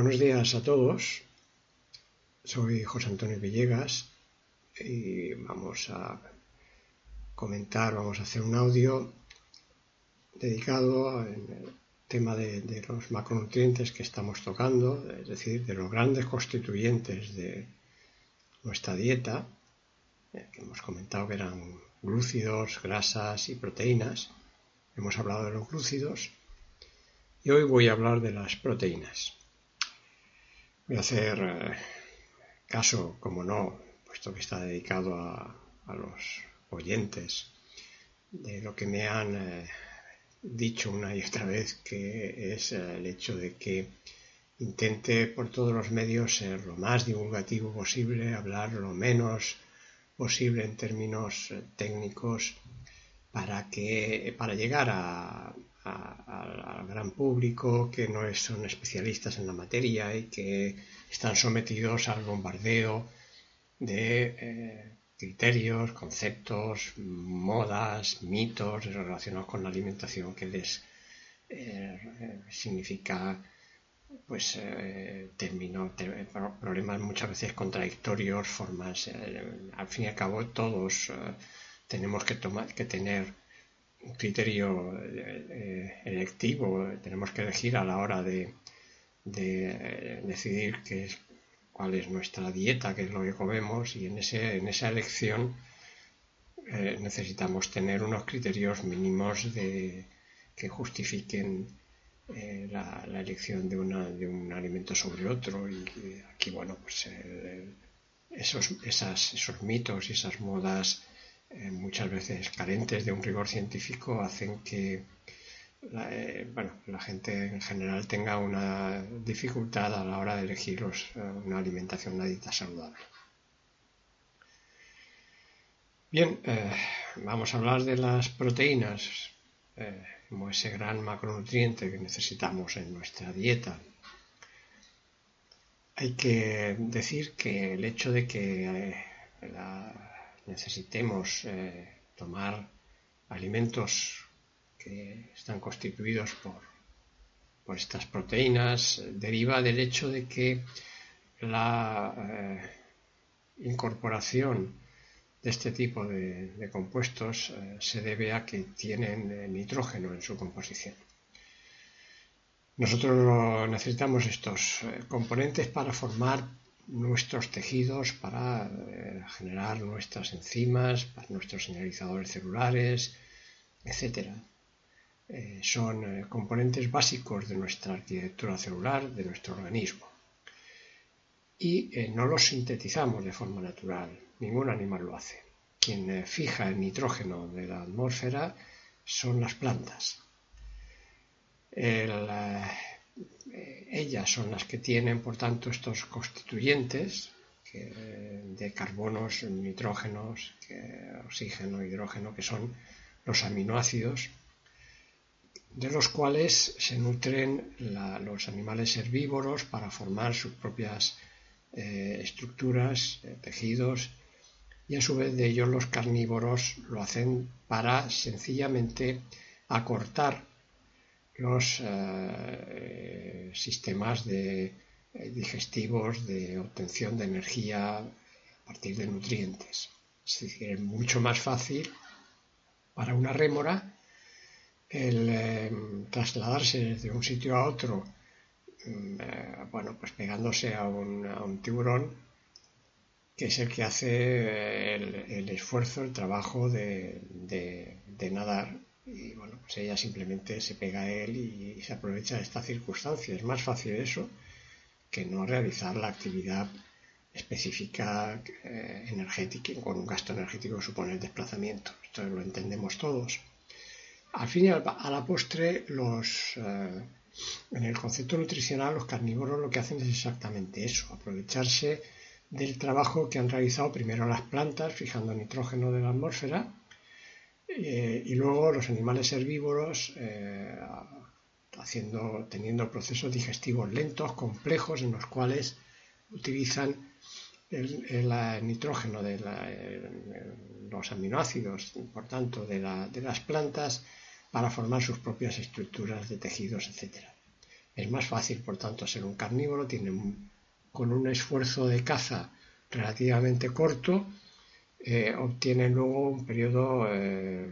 Buenos días a todos. Soy José Antonio Villegas y vamos a comentar, vamos a hacer un audio dedicado al tema de, de, los macronutrientes que estamos tocando, es decir, de los grandes constituyentes de nuestra dieta, eh, que hemos comentado que eran glúcidos, grasas y proteínas. Hemos hablado de los glúcidos y hoy voy a hablar de las proteínas. Voy a hacer eh, caso, como no, puesto que está dedicado a, a, los oyentes, de lo que me han eh, dicho una y otra vez, que es eh, el hecho de que intente por todos los medios ser lo más divulgativo posible, hablar lo menos posible en términos técnicos para que para llegar a, al gran público que no son especialistas en la materia y que están sometidos al bombardeo de eh, criterios, conceptos, modas, mitos relacionados con la alimentación que les eh, significa pues eh, términos, problemas muchas veces contradictorios, formas. Al fin y al cabo todos tenemos que tomar que tener un criterio eh, electivo, tenemos que elegir a la hora de, eh, decidir qué es, cuál es nuestra dieta, qué es lo que comemos y en, ese, en esa elección eh, necesitamos tener unos criterios mínimos de, que justifiquen eh, la, elección de, una, de, un alimento sobre otro y, aquí bueno pues esos, esas, esos mitos y esas modas eh, muchas veces carentes de un rigor científico hacen que la, eh, bueno, la gente en general tenga una dificultad a la hora de elegir los, eh, una alimentación, una saludable. Bien, vamos a hablar de las proteínas, como ese gran macronutriente que necesitamos en nuestra dieta. Hay que decir que el hecho de que la necesitemos eh, tomar alimentos que están constituidos por, estas proteínas deriva del hecho de que la eh, incorporación de este tipo de, compuestos eh, se debe a que tienen eh, nitrógeno en su composición. Nosotros necesitamos estos eh, componentes para formar nuestros tejidos para eh, generar nuestras enzimas, para nuestros señalizadores celulares, etc. Eh, son eh, componentes básicos de nuestra arquitectura celular, de nuestro organismo. Y no los sintetizamos de forma natural, ningún animal lo hace. Quien fija el nitrógeno de la atmósfera son las plantas. El, ellas son las que tienen, por tanto, estos constituyentes que, de carbonos, nitrógenos, oxígeno, hidrógeno, que son los aminoácidos, de los cuales se nutren los animales herbívoros para formar sus propias eh, estructuras, eh, tejidos, y a su vez de ellos los carnívoros lo hacen para sencillamente acortar los eh, sistemas de, eh, digestivos de obtención de energía a partir de nutrientes. Es decir, es mucho más fácil para una rémora el eh, trasladarse desde un sitio a otro, mm, eh, bueno, pues pegándose a un, tiburón, que es el que hace el, esfuerzo, el trabajo de, de, de nadar y bueno, pues ella simplemente se pega a él y, se aprovecha de esta circunstancia. Es más fácil eso que no realizar la actividad específica eh, energética con un gasto energético que supone el desplazamiento. Esto lo entendemos todos. Al fin y al, a la postre, los, eh, En el concepto nutricional, los carnívoros lo que hacen es exactamente eso, aprovecharse del trabajo que han realizado primero las plantas, fijando nitrógeno de la atmósfera, eh, y luego los animales herbívoros eh, teniendo procesos digestivos lentos, complejos, en los cuales utilizan el, nitrógeno de los aminoácidos, por tanto, de, de, las plantas para formar sus propias estructuras de tejidos, etc. Es más fácil, por tanto, ser un carnívoro, tiene con un esfuerzo de caza relativamente corto, eh, obtienen luego un periodo eh,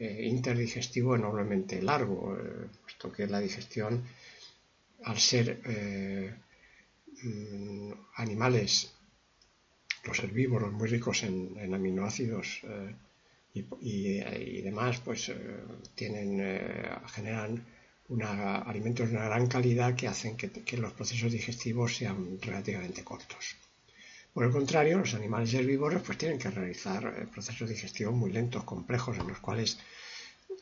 eh, interdigestivo enormemente largo, puesto que la digestión, al ser animales, los herbívoros muy ricos en, aminoácidos y, demás, pues tienen, generan alimentos de una gran calidad que hacen que los procesos digestivos sean relativamente cortos. Por el contrario, los animales herbívoros pues tienen que realizar eh, procesos digestivos muy lentos, complejos, en los cuales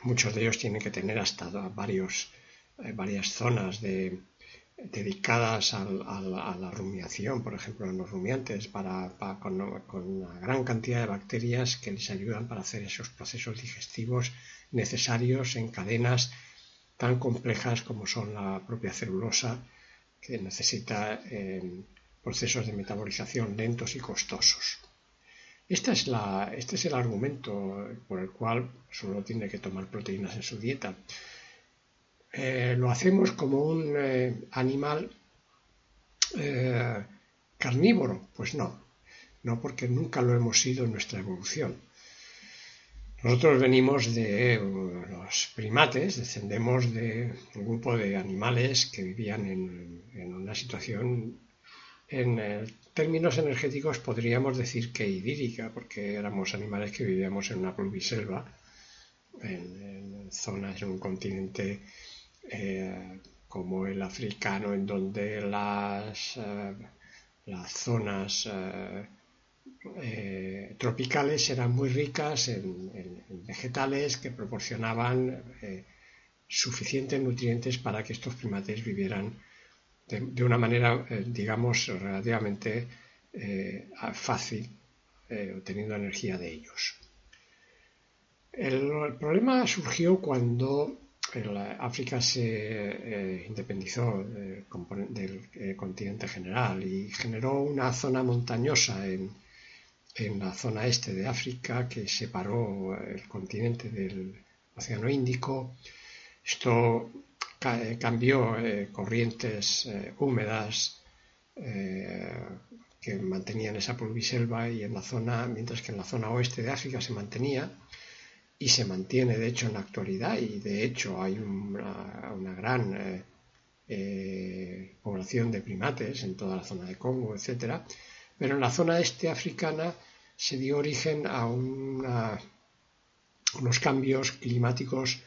muchos de ellos tienen que tener hasta varios, eh, varias zonas dedicadas a la rumiación, por ejemplo, en los rumiantes, para, con, una gran cantidad de bacterias que les ayudan para hacer esos procesos digestivos necesarios en cadenas tan complejas como son la propia celulosa, que necesita eh, procesos de metabolización lentos y costosos. Este es el argumento por el cual solo tiene que tomar proteínas en su dieta. Eh, lo hacemos como un eh, animal eh, carnívoro. Pues no, no porque nunca lo hemos sido en nuestra evolución. Nosotros venimos de los primates, descendemos de un grupo de animales que vivían en una situación en eh, términos energéticos podríamos decir que idílica, porque éramos animales que vivíamos en una pluviselva, en, zonas, en un continente eh, como el africano, en donde las, eh, las zonas tropicales eran muy ricas en, en vegetales que proporcionaban suficientes nutrientes para que estos primates vivieran de, una manera, eh, digamos, relativamente eh, fácil, eh, obteniendo energía de ellos. El, problema surgió cuando África se independizó del, continente general y generó una zona montañosa en, en la zona este de África que separó el continente del Océano Índico. Esto cambió eh, corrientes eh, húmedas que mantenían esa pulviselva y en la zona, mientras que en la zona oeste de África se mantenía y se mantiene de hecho en la actualidad. Y de hecho hay una, gran población de primates en toda la zona de Congo, etcétera, pero en la zona este africana se dio origen a unos cambios climáticos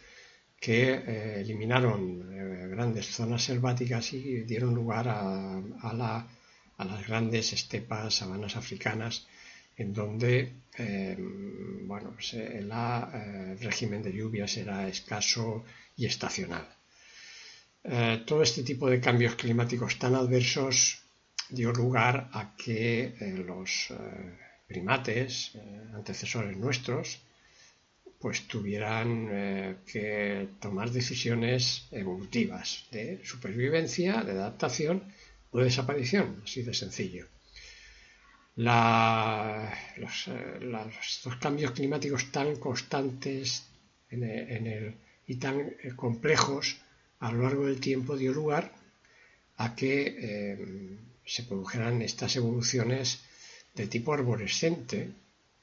que eh, eliminaron eh, grandes zonas selváticas y dieron lugar a, las grandes estepas, sabanas africanas, en donde eh, bueno, pues, el régimen de lluvias era escaso y estacional. todo este tipo de cambios climáticos tan adversos dio lugar a que los primates, antecesores nuestros, pues tuvieran eh, que tomar decisiones evolutivas de supervivencia, de adaptación o de desaparición, así de sencillo. los, eh, cambios climáticos tan constantes y tan eh, complejos a lo largo del tiempo dio lugar a que se produjeran estas evoluciones de tipo arborescente,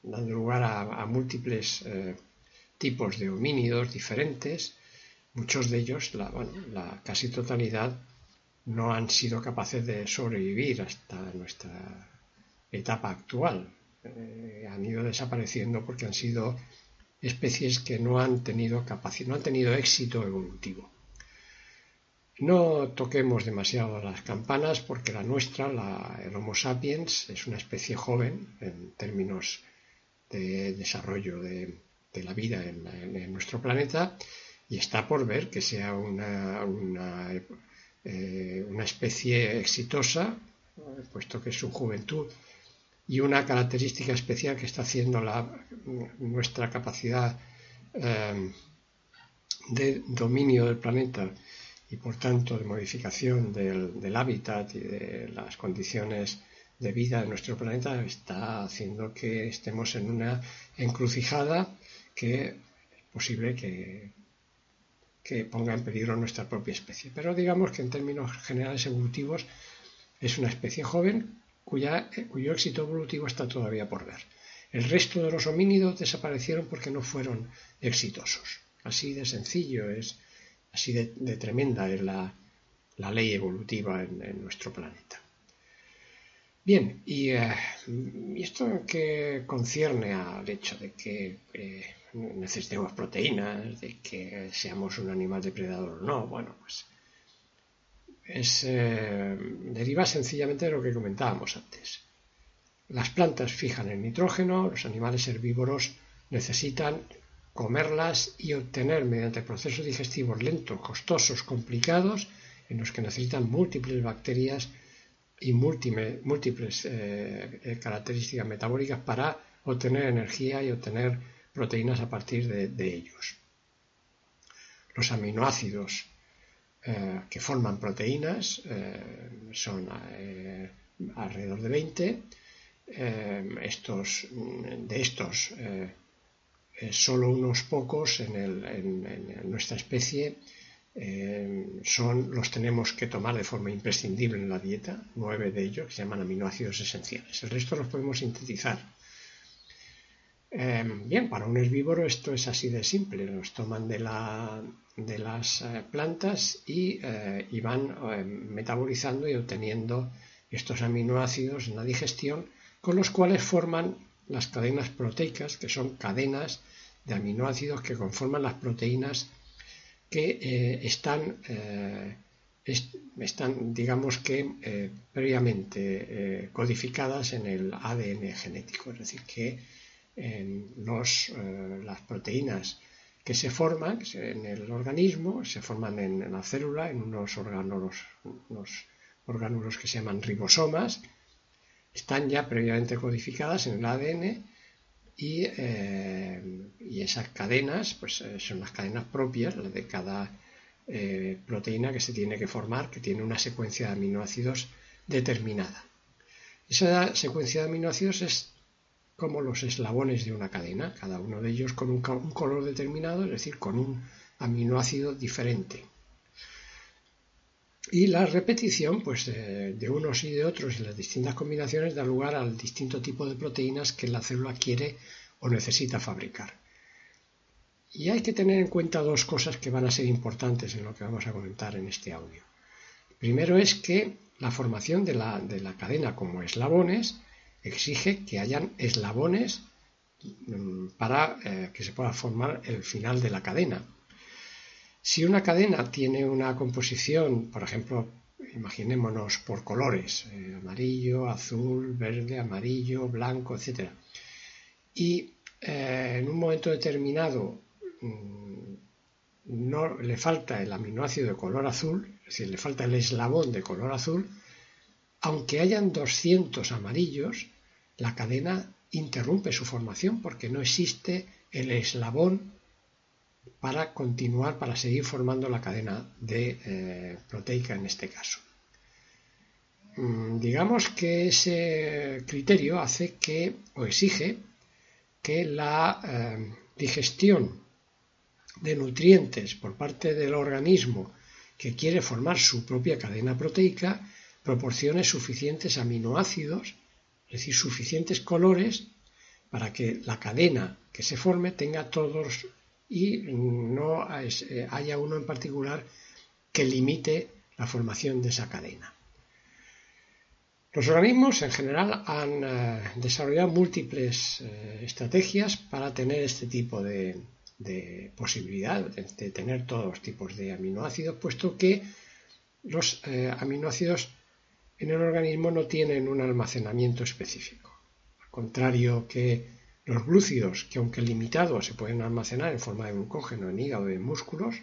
dando lugar a, múltiples tipos de homínidos diferentes, muchos de ellos, la, casi totalidad, no han sido capaces de sobrevivir hasta nuestra etapa actual. Eh, han ido desapareciendo porque han sido especies que no han tenido capacidad, no han tenido éxito evolutivo. No toquemos demasiado las campanas porque la nuestra, la, el Homo sapiens, es una especie joven en términos de desarrollo de, de la vida en, nuestro planeta y está por ver que sea una, eh, una especie exitosa, puesto que es su juventud, y una característica especial que está haciendo la, nuestra capacidad eh, de dominio del planeta y por tanto de modificación del, del, hábitat y de las condiciones de vida de nuestro planeta está haciendo que estemos en una encrucijada que es posible que, que ponga en peligro nuestra propia especie. Pero digamos que en términos generales evolutivos es una especie joven cuya, cuyo éxito evolutivo está todavía por ver. El resto de los homínidos desaparecieron porque no fueron exitosos. Así de sencillo es, así de, tremenda es la, ley evolutiva en, nuestro planeta. Bien, y, eh, esto que concierne al hecho de que eh, necesitemos proteínas, de que seamos un animal depredador o no, bueno, pues es, eh, deriva sencillamente de lo que comentábamos antes. Las plantas fijan el nitrógeno, los animales herbívoros necesitan comerlas y obtener mediante procesos digestivos lentos, costosos, complicados, en los que necesitan múltiples bacterias y múltiples, eh, eh, características metabólicas para obtener energía y obtener proteínas a partir de ellos. Los aminoácidos eh, que forman proteínas, eh, son eh, alrededor de 20. estos, de estos, solo unos pocos en, nuestra especie son, los tenemos que tomar de forma imprescindible en la dieta, nueve de ellos, que se llaman aminoácidos esenciales. El resto los podemos sintetizar Em, bien, para un herbívoro esto es así de simple, los toman de, las eh, plantas y, eh, van em, metabolizando y obteniendo estos aminoácidos en la digestión, con los cuales forman las cadenas proteicas, que son cadenas de aminoácidos que conforman las proteínas que eh, están, están, digamos que, previamente codificadas en el ADN genético, es decir, que en eh, las proteínas que se forman en el organismo, se forman en, la célula, en unos órganos, unos que se llaman ribosomas, están ya previamente codificadas en el ADN y, eh, y esas cadenas pues, eh, son las cadenas propias de cada proteína que se tiene que formar, que tiene una secuencia de aminoácidos determinada. Esa secuencia de aminoácidos es como los eslabones de una cadena, cada uno de ellos con un, color determinado, es decir, con un aminoácido diferente. Y la repetición pues, de unos y de otros y las distintas combinaciones da lugar al distinto tipo de proteínas que la célula quiere o necesita fabricar. Y hay que tener en cuenta dos cosas que van a ser importantes en lo que vamos a comentar en este audio. Primero es que la formación de la, de la cadena como eslabones exige que hayan eslabones mm, para eh, que se pueda formar el final de la cadena. Si una cadena tiene una composición, por ejemplo, imaginémonos por colores, eh, amarillo, azul, verde, amarillo, blanco, etc. Y eh, en un momento determinado mm, no le falta el aminoácido de color azul, es decir, le falta el eslabón de color azul, aunque hayan 200 amarillos, la cadena interrumpe su formación porque no existe el eslabón para continuar, para seguir formando la cadena de eh, proteica en este caso. Mm, digamos que ese criterio hace que, o exige, que la eh, digestión de nutrientes por parte del organismo que quiere formar su propia cadena proteica proporcione suficientes aminoácidos es decir, suficientes colores para que la cadena que se forme tenga todos y no eh, haya uno en particular que limite la formación de esa cadena. Los organismos en general han eh, desarrollado múltiples eh, estrategias para tener este tipo de, posibilidad de, tener todos los tipos de aminoácidos, puesto que los aminoácidos en el organismo no tienen un almacenamiento específico. Al contrario que los glúcidos, que aunque limitados se pueden almacenar en forma de glucógeno en hígado y en músculos,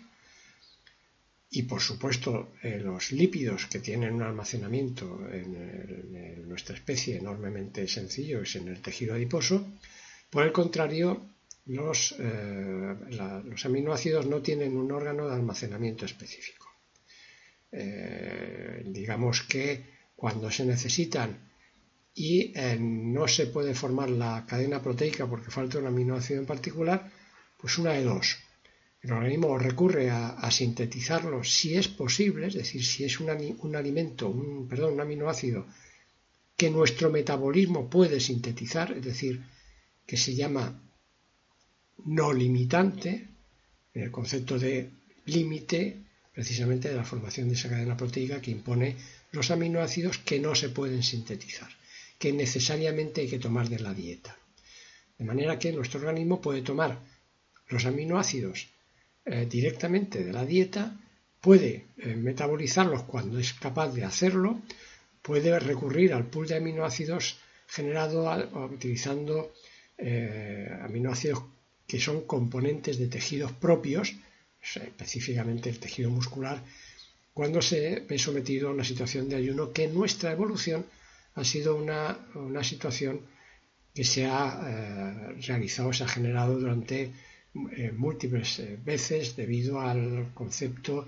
y por supuesto eh, los lípidos que tienen un almacenamiento en, nuestra especie enormemente sencillo, es en el tejido adiposo, por el contrario, los, eh, aminoácidos no tienen un órgano de almacenamiento específico. Eh, digamos que cuando se necesitan y no se puede formar la cadena proteica porque falta un aminoácido en particular, pues una de dos. El organismo recurre a, sintetizarlo si es posible, es decir, si es un, alimento, un, perdón, un aminoácido que nuestro metabolismo puede sintetizar, es decir, que se llama no limitante, en el concepto de límite precisamente de la formación de esa cadena proteica que impone los aminoácidos que no se pueden sintetizar, que necesariamente hay que tomar de la dieta. De manera que nuestro organismo puede tomar los aminoácidos eh, directamente de la dieta, puede eh, metabolizarlos cuando es capaz de hacerlo, puede recurrir al pool de aminoácidos generado utilizando eh, aminoácidos que son componentes de tejidos propios, específicamente el tejido muscular, cuando se ve sometido a una situación de ayuno que en nuestra evolución ha sido una, situación que se ha realizado, se ha generado durante eh, múltiples eh, veces debido al concepto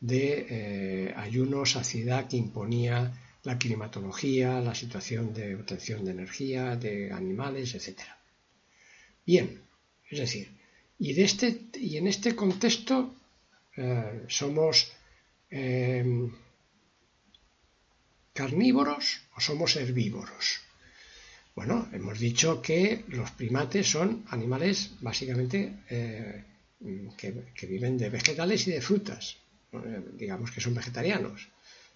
de eh, ayuno, saciedad que imponía la climatología, la situación de obtención de energía, de animales, etc. Bien, es decir, y, de este, y en este contexto somos carnívoros o somos herbívoros. Bueno, hemos dicho que los primates son animales básicamente eh, que, viven de vegetales y de frutas. Eh, digamos que son vegetarianos.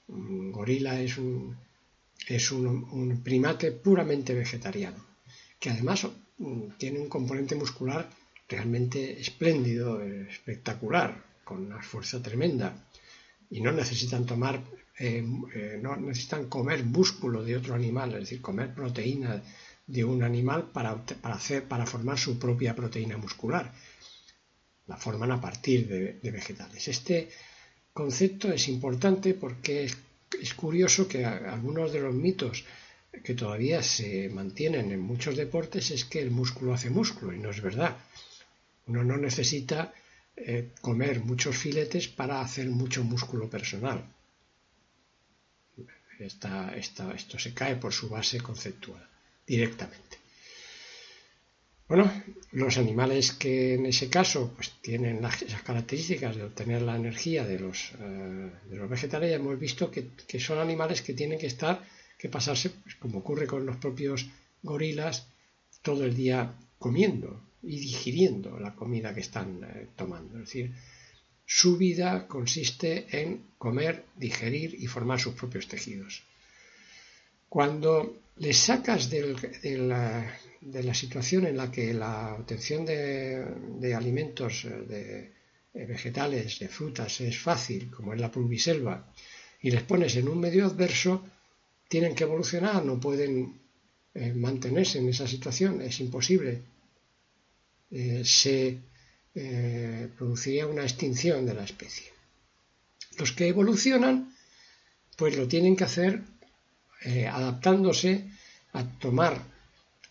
Un gorila es un, es un, primate puramente vegetariano, que además mm, tiene un componente muscular realmente espléndido, espectacular, con una fuerza tremenda. Y no necesitan tomar eh, eh, no necesitan comer músculo de otro animal, es decir, comer proteína de un animal para, hacer, para formar su propia proteína muscular. La forman a partir de, vegetales. Este concepto es importante porque es, curioso que algunos de los mitos que todavía se mantienen en muchos deportes es que el músculo hace músculo y no es verdad. Uno no necesita eh, comer muchos filetes para hacer mucho músculo personal esto se cae por su base conceptual directamente. Bueno, los animales que en ese caso pues, tienen las, esas características de obtener la energía de los, eh, de los vegetales, ya hemos visto que, son animales que tienen que estar, que pasarse, pues, como ocurre con los propios gorilas, todo el día comiendo y digiriendo la comida que están eh, tomando. Es decir, su vida consiste en comer, digerir y formar sus propios tejidos. Cuando les sacas de, la, situación en la que la obtención de, alimentos de, vegetales, de frutas, es fácil, como es la pulviselva, y les pones en un medio adverso, tienen que evolucionar, no pueden eh, mantenerse en esa situación, es imposible. Eh, se eh, produciría una extinción de la especie. Los que evolucionan, pues lo tienen que hacer eh, adaptándose a tomar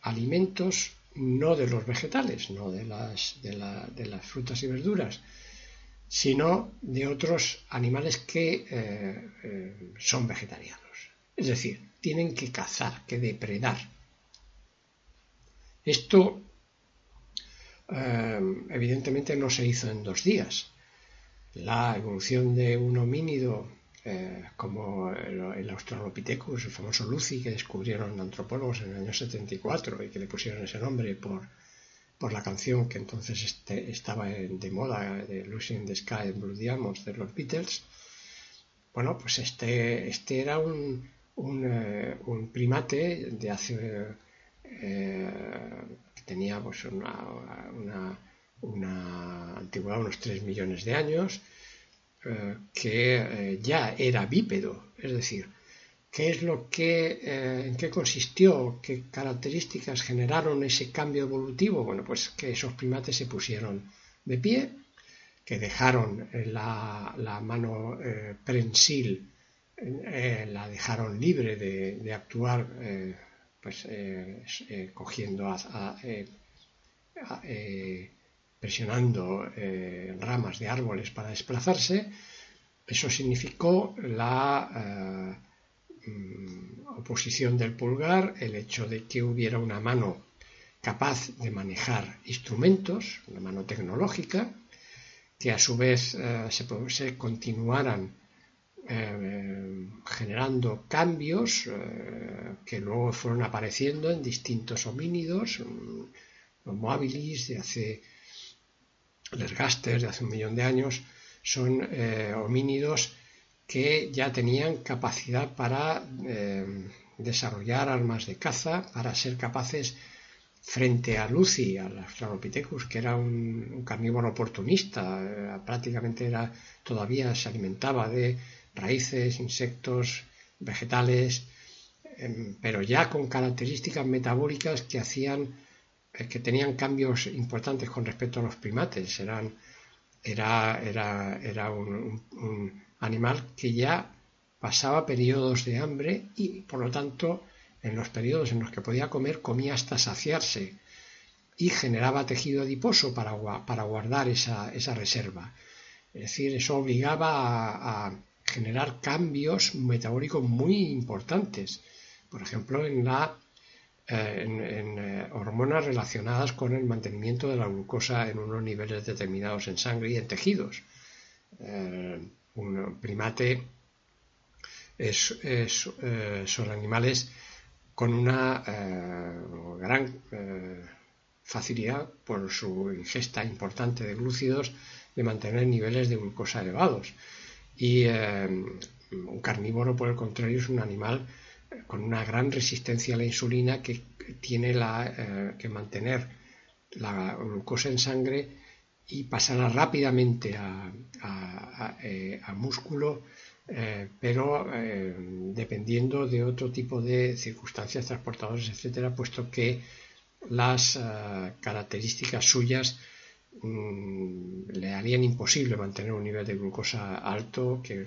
alimentos no de los vegetales, no de las, frutas y verduras, sino de otros animales que son vegetarianos. Es decir, tienen que cazar, que depredar. Esto Em, evidentemente no se hizo en dos días. La evolución de un homínido eh, como el, Australopithecus, el famoso Lucy que descubrieron antropólogos en el año 74 y que le pusieron ese nombre por, por la canción que entonces este, estaba de moda de Lucy in the Sky Blue Diamonds de los Beatles. Bueno, pues este, este era un, un, eh, primate de hace eh, tenía pues una, una, antigüedad de unos 3 millones de años, eh, que eh, ya era bípedo, es decir, ¿qué es lo que, eh, en qué consistió, qué características generaron ese cambio evolutivo? Bueno, pues que esos primates se pusieron de pie, que dejaron la, mano prensil, la dejaron libre de, actuar, pues cogiendo a, presionando ramas de árboles para desplazarse, eso significó la mm, oposición del pulgar, el hecho de que hubiera una mano capaz de manejar instrumentos, una mano tecnológica, que a su vez eh, se, continuaran eh, generando cambios eh, que luego fueron apareciendo en distintos homínidos, los móviles de hace, Lergaster de hace un millón de años, son homínidos que ya tenían capacidad para desarrollar armas de caza, para ser capaces frente a Lucy, al Australopithecus, que era un, carnívoro oportunista, eh, prácticamente era, todavía se alimentaba de raíces, insectos, vegetales, em, pero ya con características metabólicas que hacían eh, que tenían cambios importantes con respecto a los primates. Eran, era, era, era un, animal que ya pasaba periodos de hambre y por lo tanto en los periodos en los que podía comer, comía hasta saciarse y generaba tejido adiposo para, para guardar esa, reserva. Es decir, eso obligaba a, generar cambios metabólicos muy importantes. Por ejemplo, en, la, eh, en, eh, hormonas relacionadas con el mantenimiento de la glucosa en unos niveles determinados en sangre y en tejidos. Eh, un primate es, son animales con una eh, gran eh, facilidad por su ingesta importante de glúcidos de mantener niveles de glucosa elevados. Y eh, un carnívoro, por el contrario, es un animal con una gran resistencia a la insulina que tiene la, que mantener la glucosa en sangre y pasarla rápidamente a, a músculo eh, pero eh, dependiendo de otro tipo de circunstancias transportadoras, etcétera, puesto que las eh, características suyas mm, le harían imposible mantener un nivel de glucosa alto que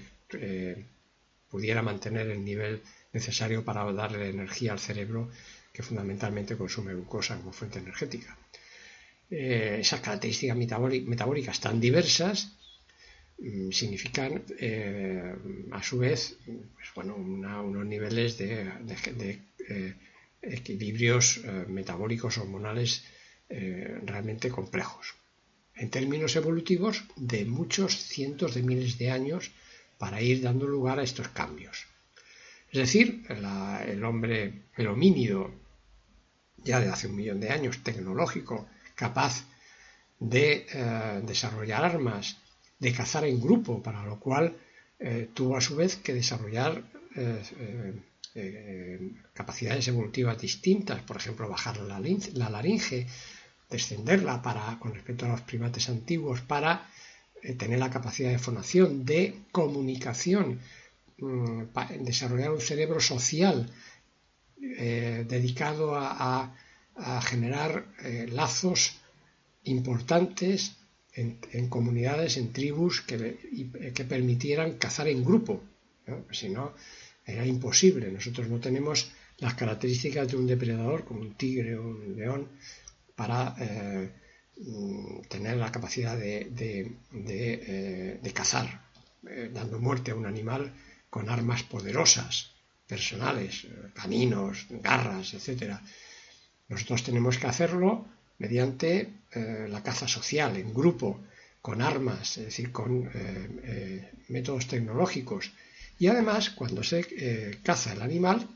pudiera mantener el nivel necesario para darle energía al cerebro que fundamentalmente consume glucosa como fuente energética. esas características metabólicas tan diversas Mm, significan eh, a su vez pues, bueno, unos niveles de, eh, equilibrios eh, metabólicos hormonales realmente complejos. En términos evolutivos, de muchos cientos de miles de años para ir dando lugar a estos cambios. Es decir, el hombre, el homínido, ya de hace un millón de años, tecnológico, capaz de desarrollar armas, de cazar en grupo, para lo cual eh, tuvo a su vez que desarrollar eh, eh, capacidades evolutivas distintas, por ejemplo, bajar la, laringe, descenderla para, con respecto a los primates antiguos para tener la capacidad de fonación, de comunicación, mm, desarrollar un cerebro social dedicado a generar lazos importantes en, comunidades, en tribus que, que, permitieran cazar en grupo. Si no, era imposible. Nosotros no tenemos las características de un depredador como un tigre o un león para eh, mm, tener la capacidad de, eh, cazar, eh, dando muerte a un animal con armas poderosas, personales, caninos, garras, etc. Nosotros tenemos que hacerlo mediante la caza social, en grupo, con armas, es decir, con métodos tecnológicos. Y además, cuando se caza el animal,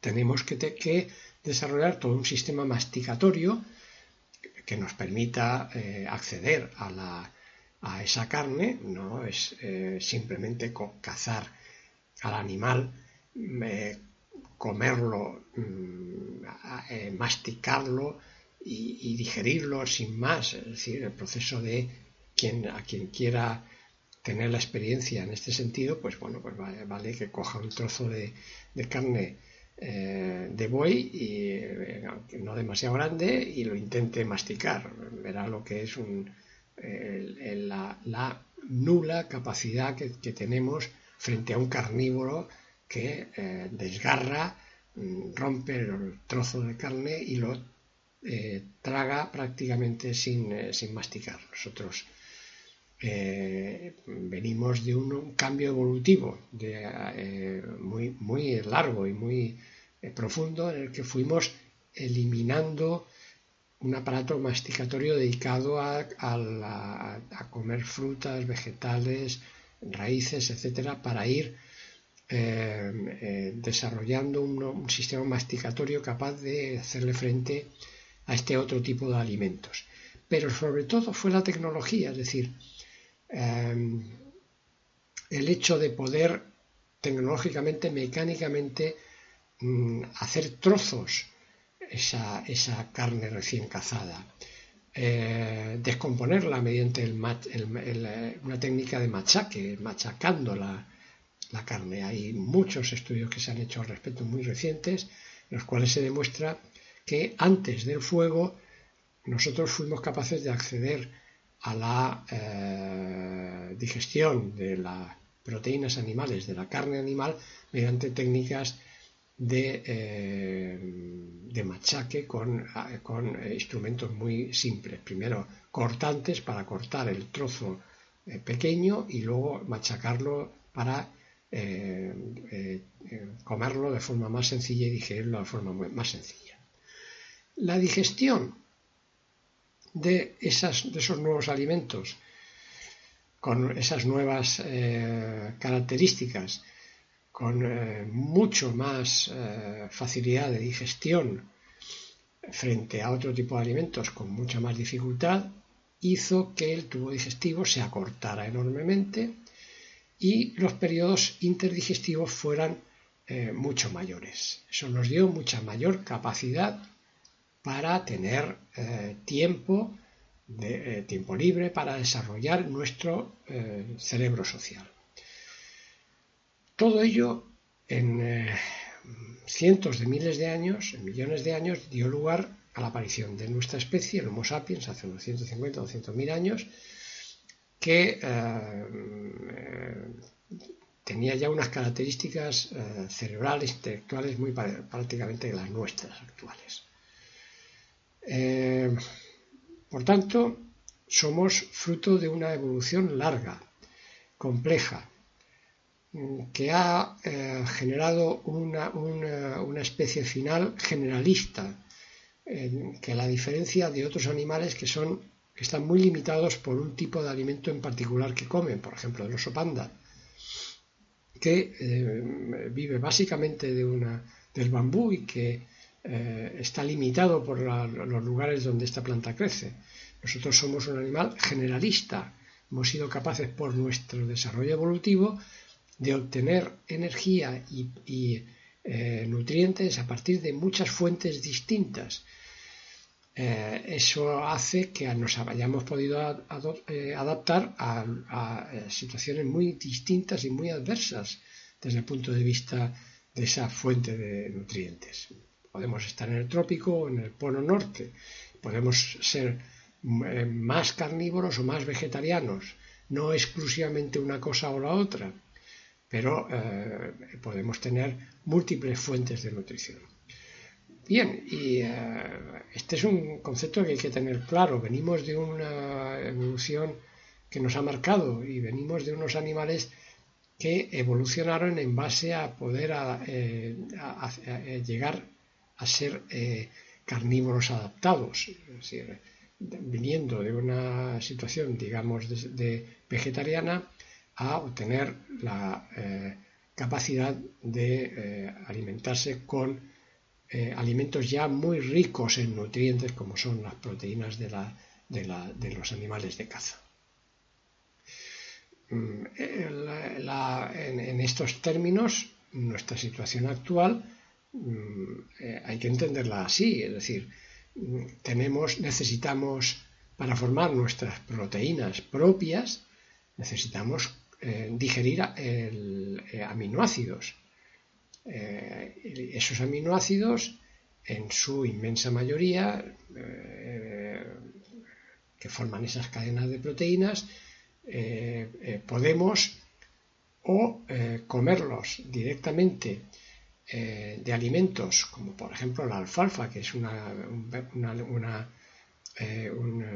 tenemos que, desarrollar todo un sistema masticatorio que nos permita acceder a, a, esa carne, no es simplemente cazar al animal comerlo, mm, eh, masticarlo y, digerirlo sin más. Es decir, el proceso de quien, a quien quiera tener la experiencia en este sentido, pues bueno, pues vale, que coja un trozo de, carne eh, de buey, y, eh, no demasiado grande, y lo intente masticar. Verá lo que es un, la, nula capacidad que, tenemos frente a un carnívoro que eh, desgarra, mm, rompe el trozo de carne y lo eh, traga prácticamente sin, sin masticar. Nosotros venimos de un, cambio evolutivo de, muy, largo y muy profundo en el que fuimos eliminando un aparato masticatorio dedicado a, comer frutas, vegetales, raíces, etcétera, para ir eh, eh, desarrollando un, sistema masticatorio capaz de hacerle frente a este otro tipo de alimentos. Pero sobre todo fue la tecnología, es decir, eh, el hecho de poder tecnológicamente, mecánicamente, mm, hacer trozos esa, esa carne recién cazada. Eh, descomponerla mediante eh, una técnica de machaque, machacando la, la, carne. Hay muchos estudios que se han hecho al respecto muy recientes, en los cuales se demuestra que antes del fuego nosotros fuimos capaces de acceder a la eh, digestión de las proteínas animales, de la carne animal, mediante técnicas eh, de, machaque con, con, instrumentos muy simples. Primero cortantes para cortar el trozo eh, pequeño y luego machacarlo para comerlo de forma más sencilla y digerirlo de forma más sencilla. La digestión de, esos nuevos alimentos con esas nuevas características con eh, mucho más eh, facilidad de digestión frente a otro tipo de alimentos con mucha más dificultad, hizo que el tubo digestivo se acortara enormemente y los periodos interdigestivos fueran eh, mucho mayores. Eso nos dio mucha mayor capacidad para tener tiempo, de, tiempo libre para desarrollar nuestro cerebro social. Todo ello en eh, cientos de miles de años, en millones de años, dio lugar a la aparición de nuestra especie, el Homo sapiens, hace unos 150 o 200 mil años, que eh, eh, tenía ya unas características cerebrales, intelectuales muy prácticamente las nuestras actuales. Por tanto, somos fruto de una evolución larga, compleja, que ha eh, generado una, especie final generalista, que la diferencia de otros animales que son están muy limitados por un tipo de alimento en particular que comen, por ejemplo el oso panda, que eh, vive básicamente de una, del bambú y que eh, está limitado por los lugares donde esta planta crece. Nosotros somos un animal generalista, hemos sido capaces por nuestro desarrollo evolutivo de obtener energía y, eh, nutrientes a partir de muchas fuentes distintas. Eh, eso hace que nos hayamos podido adaptar a, situaciones muy distintas y muy adversas desde el punto de vista de esa fuente de nutrientes. Podemos estar en el trópico o en el polo norte, podemos ser más carnívoros o más vegetarianos, no exclusivamente una cosa o la otra pero eh, podemos tener múltiples fuentes de nutrición. Bien, y eh, este es un concepto que hay que tener claro. Venimos de una evolución que nos ha marcado y venimos de unos animales que evolucionaron en base a poder eh, llegar a ser carnívoros adaptados. Es decir, viniendo de una situación, digamos, de vegetariana, a obtener la eh, capacidad de eh, alimentarse con eh, alimentos ya muy ricos en nutrientes como son las proteínas de, los animales de caza. Mm, en, estos términos, nuestra situación actual mm, hay que entenderla así, es decir, mm, tenemos, necesitamos para formar nuestras proteínas propias, necesitamos eh, digerir eh, aminoácidos. Eh, esos aminoácidos, en su inmensa mayoría, que forman esas cadenas de proteínas, podemos o comerlos directamente de alimentos como por ejemplo la alfalfa, que es una, un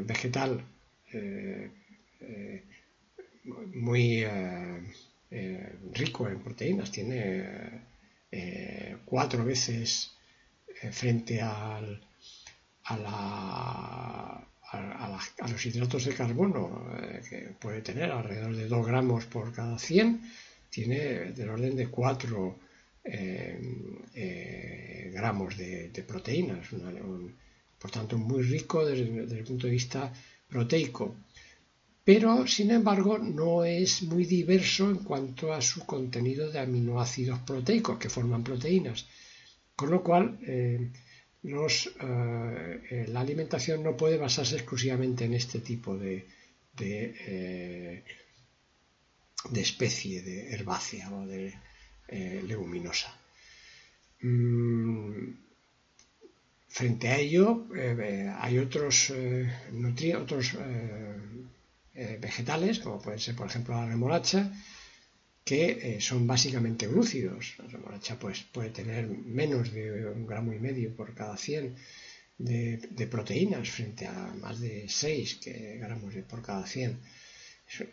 vegetal muy eh, rico en proteínas, tiene eh, cuatro veces eh, frente al, a, a, los hidratos de carbono que puede tener alrededor de 2 gramos por cada 100, tiene del orden de 4 gramos de, proteínas, por tanto muy rico desde, el punto de vista proteico pero sin embargo no es muy diverso en cuanto a su contenido de aminoácidos proteicos que forman proteínas. Con lo cual, eh, eh, la alimentación no puede basarse exclusivamente en este tipo de, de, eh, especie de herbácea o de leguminosa. Mm, frente a ello, hay otros, otros eh, vegetales, como pueden ser por ejemplo la remolacha, que eh, son básicamente glúcidos. La remolacha pues, puede tener menos de un gramo y medio por cada 100 de, proteínas frente a más de 6 gramos por cada 100.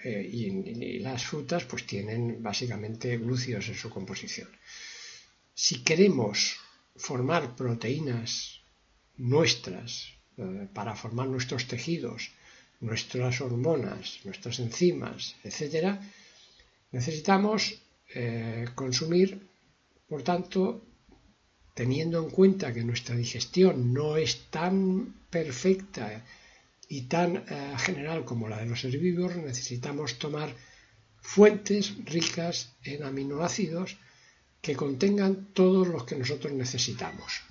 Eh, y, las frutas pues tienen básicamente glúcidos en su composición. Si queremos formar proteínas nuestras para formar nuestros tejidos nuestras hormonas, nuestras enzimas, etcétera, necesitamos eh, consumir, por tanto, teniendo en cuenta que nuestra digestión no es tan perfecta y tan eh, general como la de los herbívoros, necesitamos tomar fuentes ricas en aminoácidos que contengan todos los que nosotros necesitamos.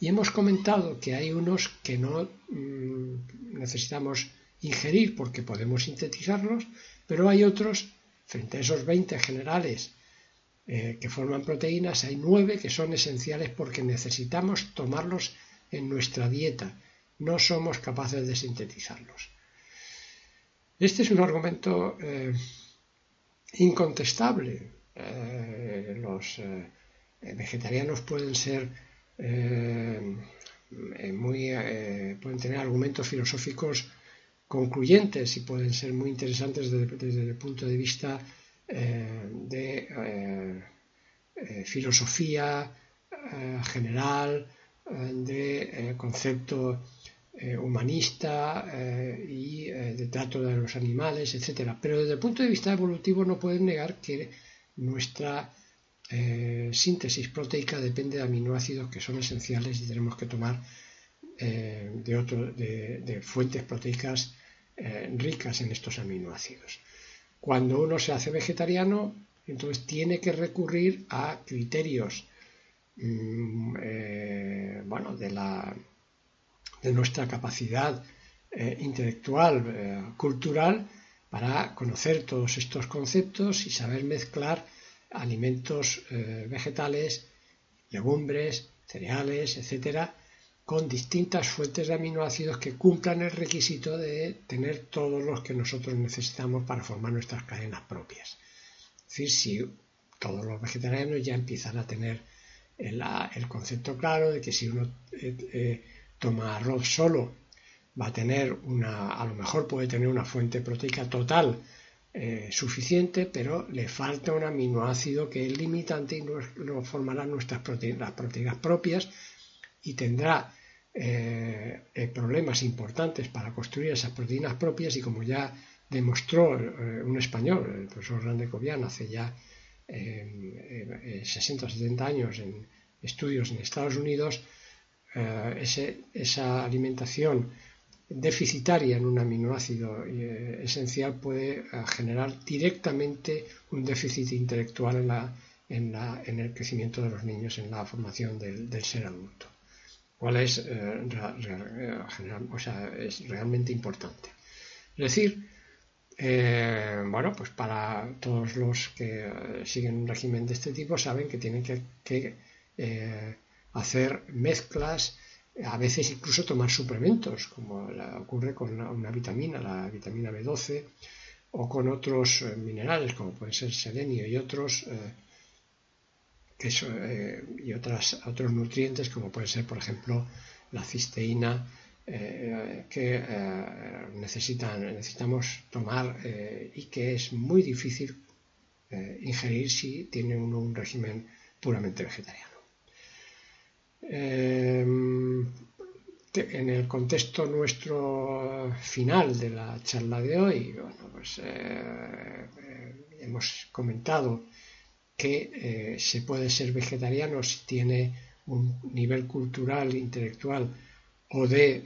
Y hemos comentado que hay unos que no mm, necesitamos ingerir porque podemos sintetizarlos, pero hay otros, frente a esos 20 generales eh, que forman proteínas, hay 9 que son esenciales porque necesitamos tomarlos en nuestra dieta. No somos capaces de sintetizarlos. Este es un argumento eh, incontestable. Eh, los vegetarianos pueden ser muy pueden tener argumentos filosóficos concluyentes y pueden ser muy interesantes desde, el punto de vista eh, de eh, eh, filosofía general, de concepto humanista y de trato de los animales, etc. Pero desde el punto de vista evolutivo no pueden negar que nuestra síntesis proteica depende de aminoácidos que son esenciales y tenemos que tomar de, de, fuentes proteicas eh, ricas en estos aminoácidos. Cuando uno se hace vegetariano, entonces tiene que recurrir a criterios mm, eh, bueno, de, la, de nuestra capacidad eh, intelectual, cultural, para conocer todos estos conceptos y saber mezclar alimentos vegetales, legumbres, cereales, etcétera, con distintas fuentes de aminoácidos que cumplan el requisito de tener todos los que nosotros necesitamos para formar nuestras cadenas propias. Es decir, si todos los vegetarianos ya empiezan a tener el, concepto claro de que si uno eh, eh, toma arroz solo va a tener una, a lo mejor puede tener una fuente proteica total eh, suficiente, pero le falta un aminoácido que es limitante y no, formará nuestras proteínas, proteínas propias y tendrá eh, eh, problemas importantes para construir esas proteínas propias y como ya demostró un español, el profesor Grande Cobian, hace ya 60 o 70 años en estudios en Estados Unidos, esa alimentación deficitaria en un aminoácido esencial puede generar directamente un déficit intelectual en, la, en, la, en, el crecimiento de los niños, en la formación del ser adulto cual es, eh, es realmente importante. Es decir, eh, bueno, pues para todos los que siguen un régimen de este tipo saben que tienen que, hacer mezclas a veces incluso tomar suplementos, como ocurre con una, vitamina, la vitamina B12, o con otros eh, minerales, como pueden ser selenio y otros, que y otras, otros nutrientes, como pueden ser, por ejemplo, la cisteína, que necesitan, necesitamos tomar y que es muy difícil ingerir si tiene uno un régimen puramente vegetariano. Em, en el contexto nuestro final de la charla de hoy, bueno, pues eh, eh, hemos comentado que eh, se puede ser vegetariano si tiene un nivel cultural, intelectual o de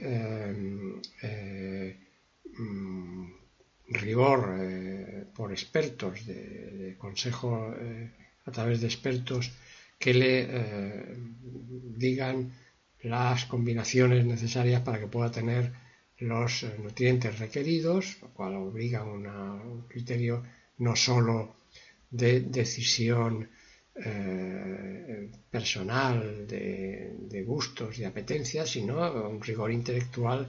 mm, rigor por expertos, de consejo a través de expertos que le eh, digan las combinaciones necesarias para que pueda tener los eh, nutrientes requeridos, lo cual obliga a un criterio no solo de decisión eh, personal, de, gustos y apetencias, sino un rigor intelectual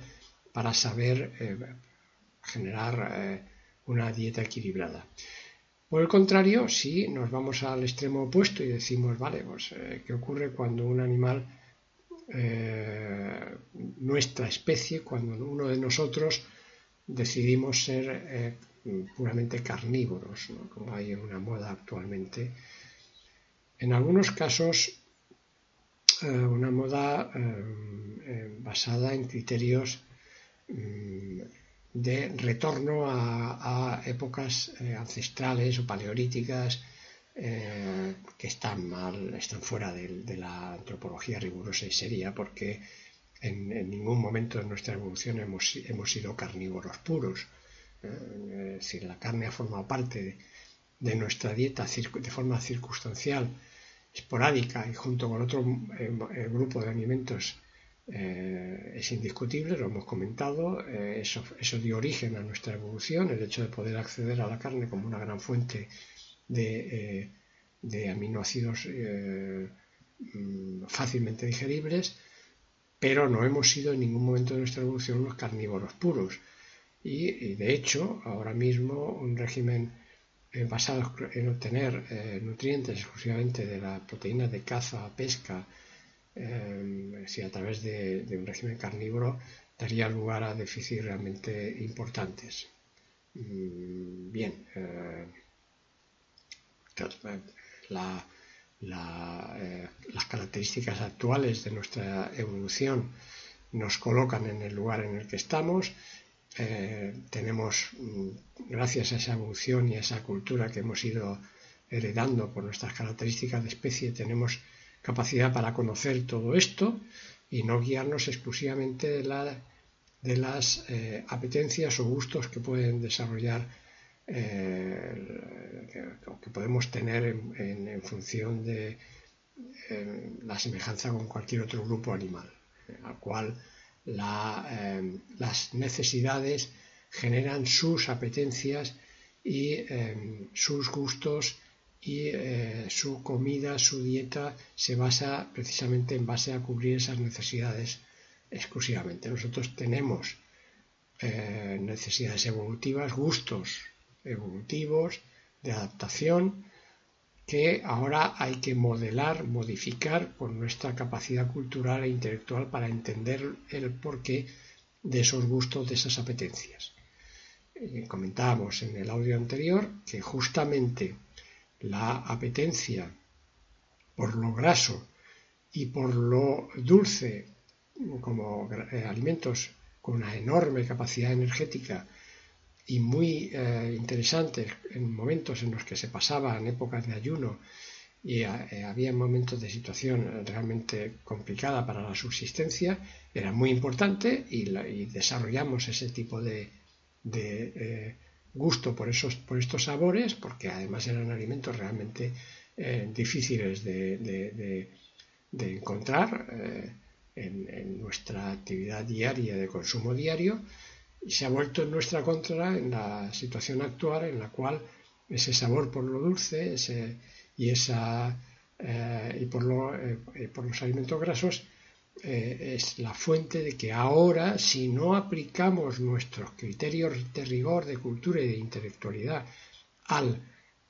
para saber generar una dieta equilibrada. Por el contrario, si nos vamos al extremo opuesto y decimos, vale, pues, eh, ¿qué ocurre cuando un animal, eh, nuestra especie, cuando uno de nosotros decidimos ser eh, puramente carnívoros, como hay una moda actualmente? En algunos casos, una moda basada en criterios mm, de retorno a, épocas eh, ancestrales o paleolíticas eh, que están mal, están fuera de, la antropología rigurosa y seria, porque en, ningún momento de nuestra evolución hemos, hemos sido carnívoros puros. Eh, es decir, la carne ha formado parte de, nuestra dieta de forma circunstancial, esporádica y junto con otro grupo de alimentos eh, es indiscutible, lo hemos comentado, eh, eso, eso, dio origen a nuestra evolución, el hecho de poder acceder a la carne como una gran fuente de, eh, aminoácidos mm, fácilmente digeribles, pero no hemos sido en ningún momento de nuestra evolución unos carnívoros puros. Y, de hecho, ahora mismo un régimen basado en obtener nutrientes exclusivamente de la proteína de caza, pesca, eh, si a través de, un régimen carnívoro daría lugar a déficits realmente importantes. Mm, bien, eh, eh, las características actuales de nuestra evolución nos colocan en el lugar en el que estamos. tenemos, mm, gracias a esa evolución y a esa cultura que hemos ido heredando por nuestras características de especie, tenemos capacidad para conocer todo esto y no guiarnos exclusivamente de, la, de las eh, apetencias o gustos que pueden desarrollar eh, que, podemos tener en, función de eh, la semejanza con cualquier otro grupo animal, al cual las necesidades generan sus apetencias y sus gustos y eh, su comida, su dieta se basa precisamente en base a cubrir esas necesidades exclusivamente. Nosotros tenemos eh, necesidades evolutivas, gustos evolutivos de adaptación que ahora hay que modelar, modificar con nuestra capacidad cultural e intelectual para entender el porqué de esos gustos, de esas apetencias. Eh, comentábamos en el audio anterior que justamente la apetencia por lo graso y por lo dulce como eh, alimentos con una enorme capacidad energética y muy eh, interesantes en momentos en los que se pasaba en épocas de ayuno y eh, había momentos de situación realmente complicada para la subsistencia, era muy importante y, desarrollamos ese tipo de, gusto por, esos, por estos sabores, porque además eran alimentos realmente eh, difíciles de, encontrar eh, en, nuestra actividad diaria de consumo diario, y se ha vuelto en nuestra contra en la situación actual en la cual ese sabor por lo dulce y, esa, eh, y por, lo, por los alimentos grasos eh, es la fuente de que ahora, si no aplicamos nuestros criterios de rigor, de cultura y de intelectualidad al,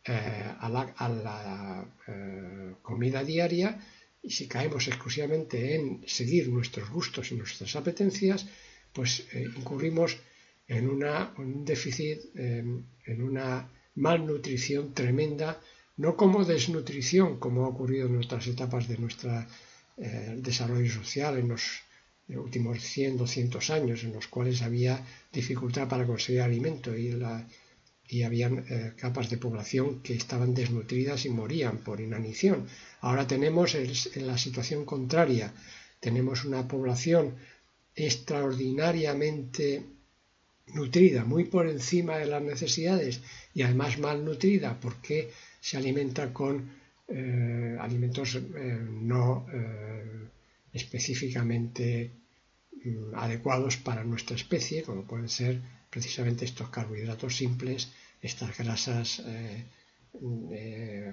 eh, a la, eh, comida diaria, y si caemos exclusivamente en seguir nuestros gustos y nuestras apetencias, pues incurrimos en una, un déficit, en una malnutrición tremenda, no como desnutrición, como ha ocurrido en otras etapas de nuestra eh, desarrollo social en los últimos 100, 200 años, en los cuales había dificultad para conseguir alimento y, la, eh, capas de población que estaban desnutridas y morían por inanición. Ahora tenemos en la situación contraria, tenemos una población extraordinariamente nutrida, muy por encima de las necesidades y además malnutrida porque se alimenta con eh, alimentos eh, no eh, específicamente mm, adecuados para nuestra especie, como pueden ser precisamente estos carbohidratos simples, estas grasas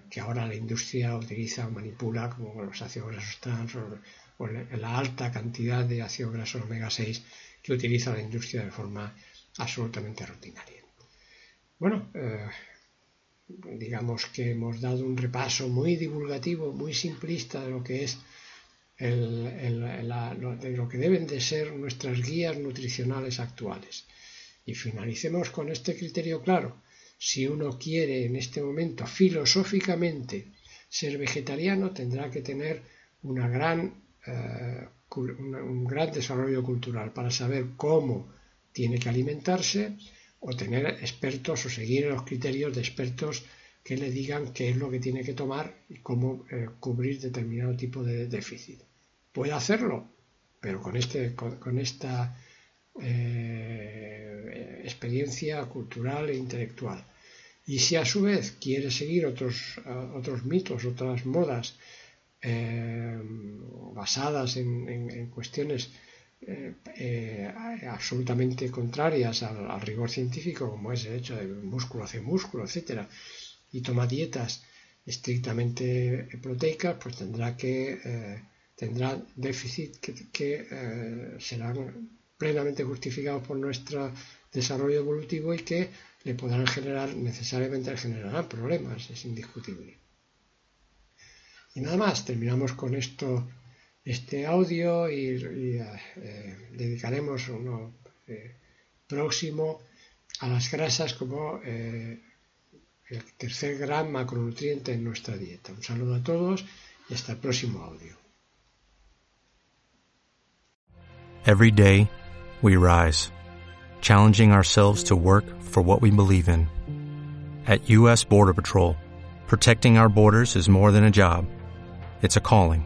que ahora la industria utiliza o manipula, como los ácidos grasos trans o, la alta cantidad de ácidos grasos omega 6 que utiliza la industria de forma absolutamente rutinaria. Bueno, digamos que hemos dado un repaso muy divulgativo, muy simplista de lo que es de lo que deben de ser nuestras guías nutricionales actuales. Y finalicemos con este criterio claro. Si uno quiere en este momento filosóficamente ser vegetariano, tendrá que tener eh, un gran desarrollo cultural para saber cómo tiene que alimentarse, o tener expertos o seguir los criterios de expertos que le digan qué es lo que tiene que tomar y cómo eh, cubrir determinado tipo de déficit. Puede hacerlo, pero con, este, con, esta eh, experiencia cultural e intelectual. Y si a su vez quiere seguir otros, otros mitos, otras modas eh, basadas en cuestiones eh, eh, absolutamente contrarias al, rigor científico, como es el hecho de músculo hace músculo, etcétera, y toma dietas estrictamente proteicas, pues tendrá que eh, tendrá déficit que, serán plenamente justificados por nuestro desarrollo evolutivo y que le podrán generar, necesariamente generarán problemas, es indiscutible. Y nada más, terminamos con esto este audio y, eh, dedicaremos uno eh, próximo a las grasas como eh, el tercer gran macronutriente en nuestra dieta. Un saludo a todos y hasta el próximo audio. Every day we rise, challenging ourselves to work for what we believe in. At U.S. Border Patrol, protecting our borders is more than a job, it's a calling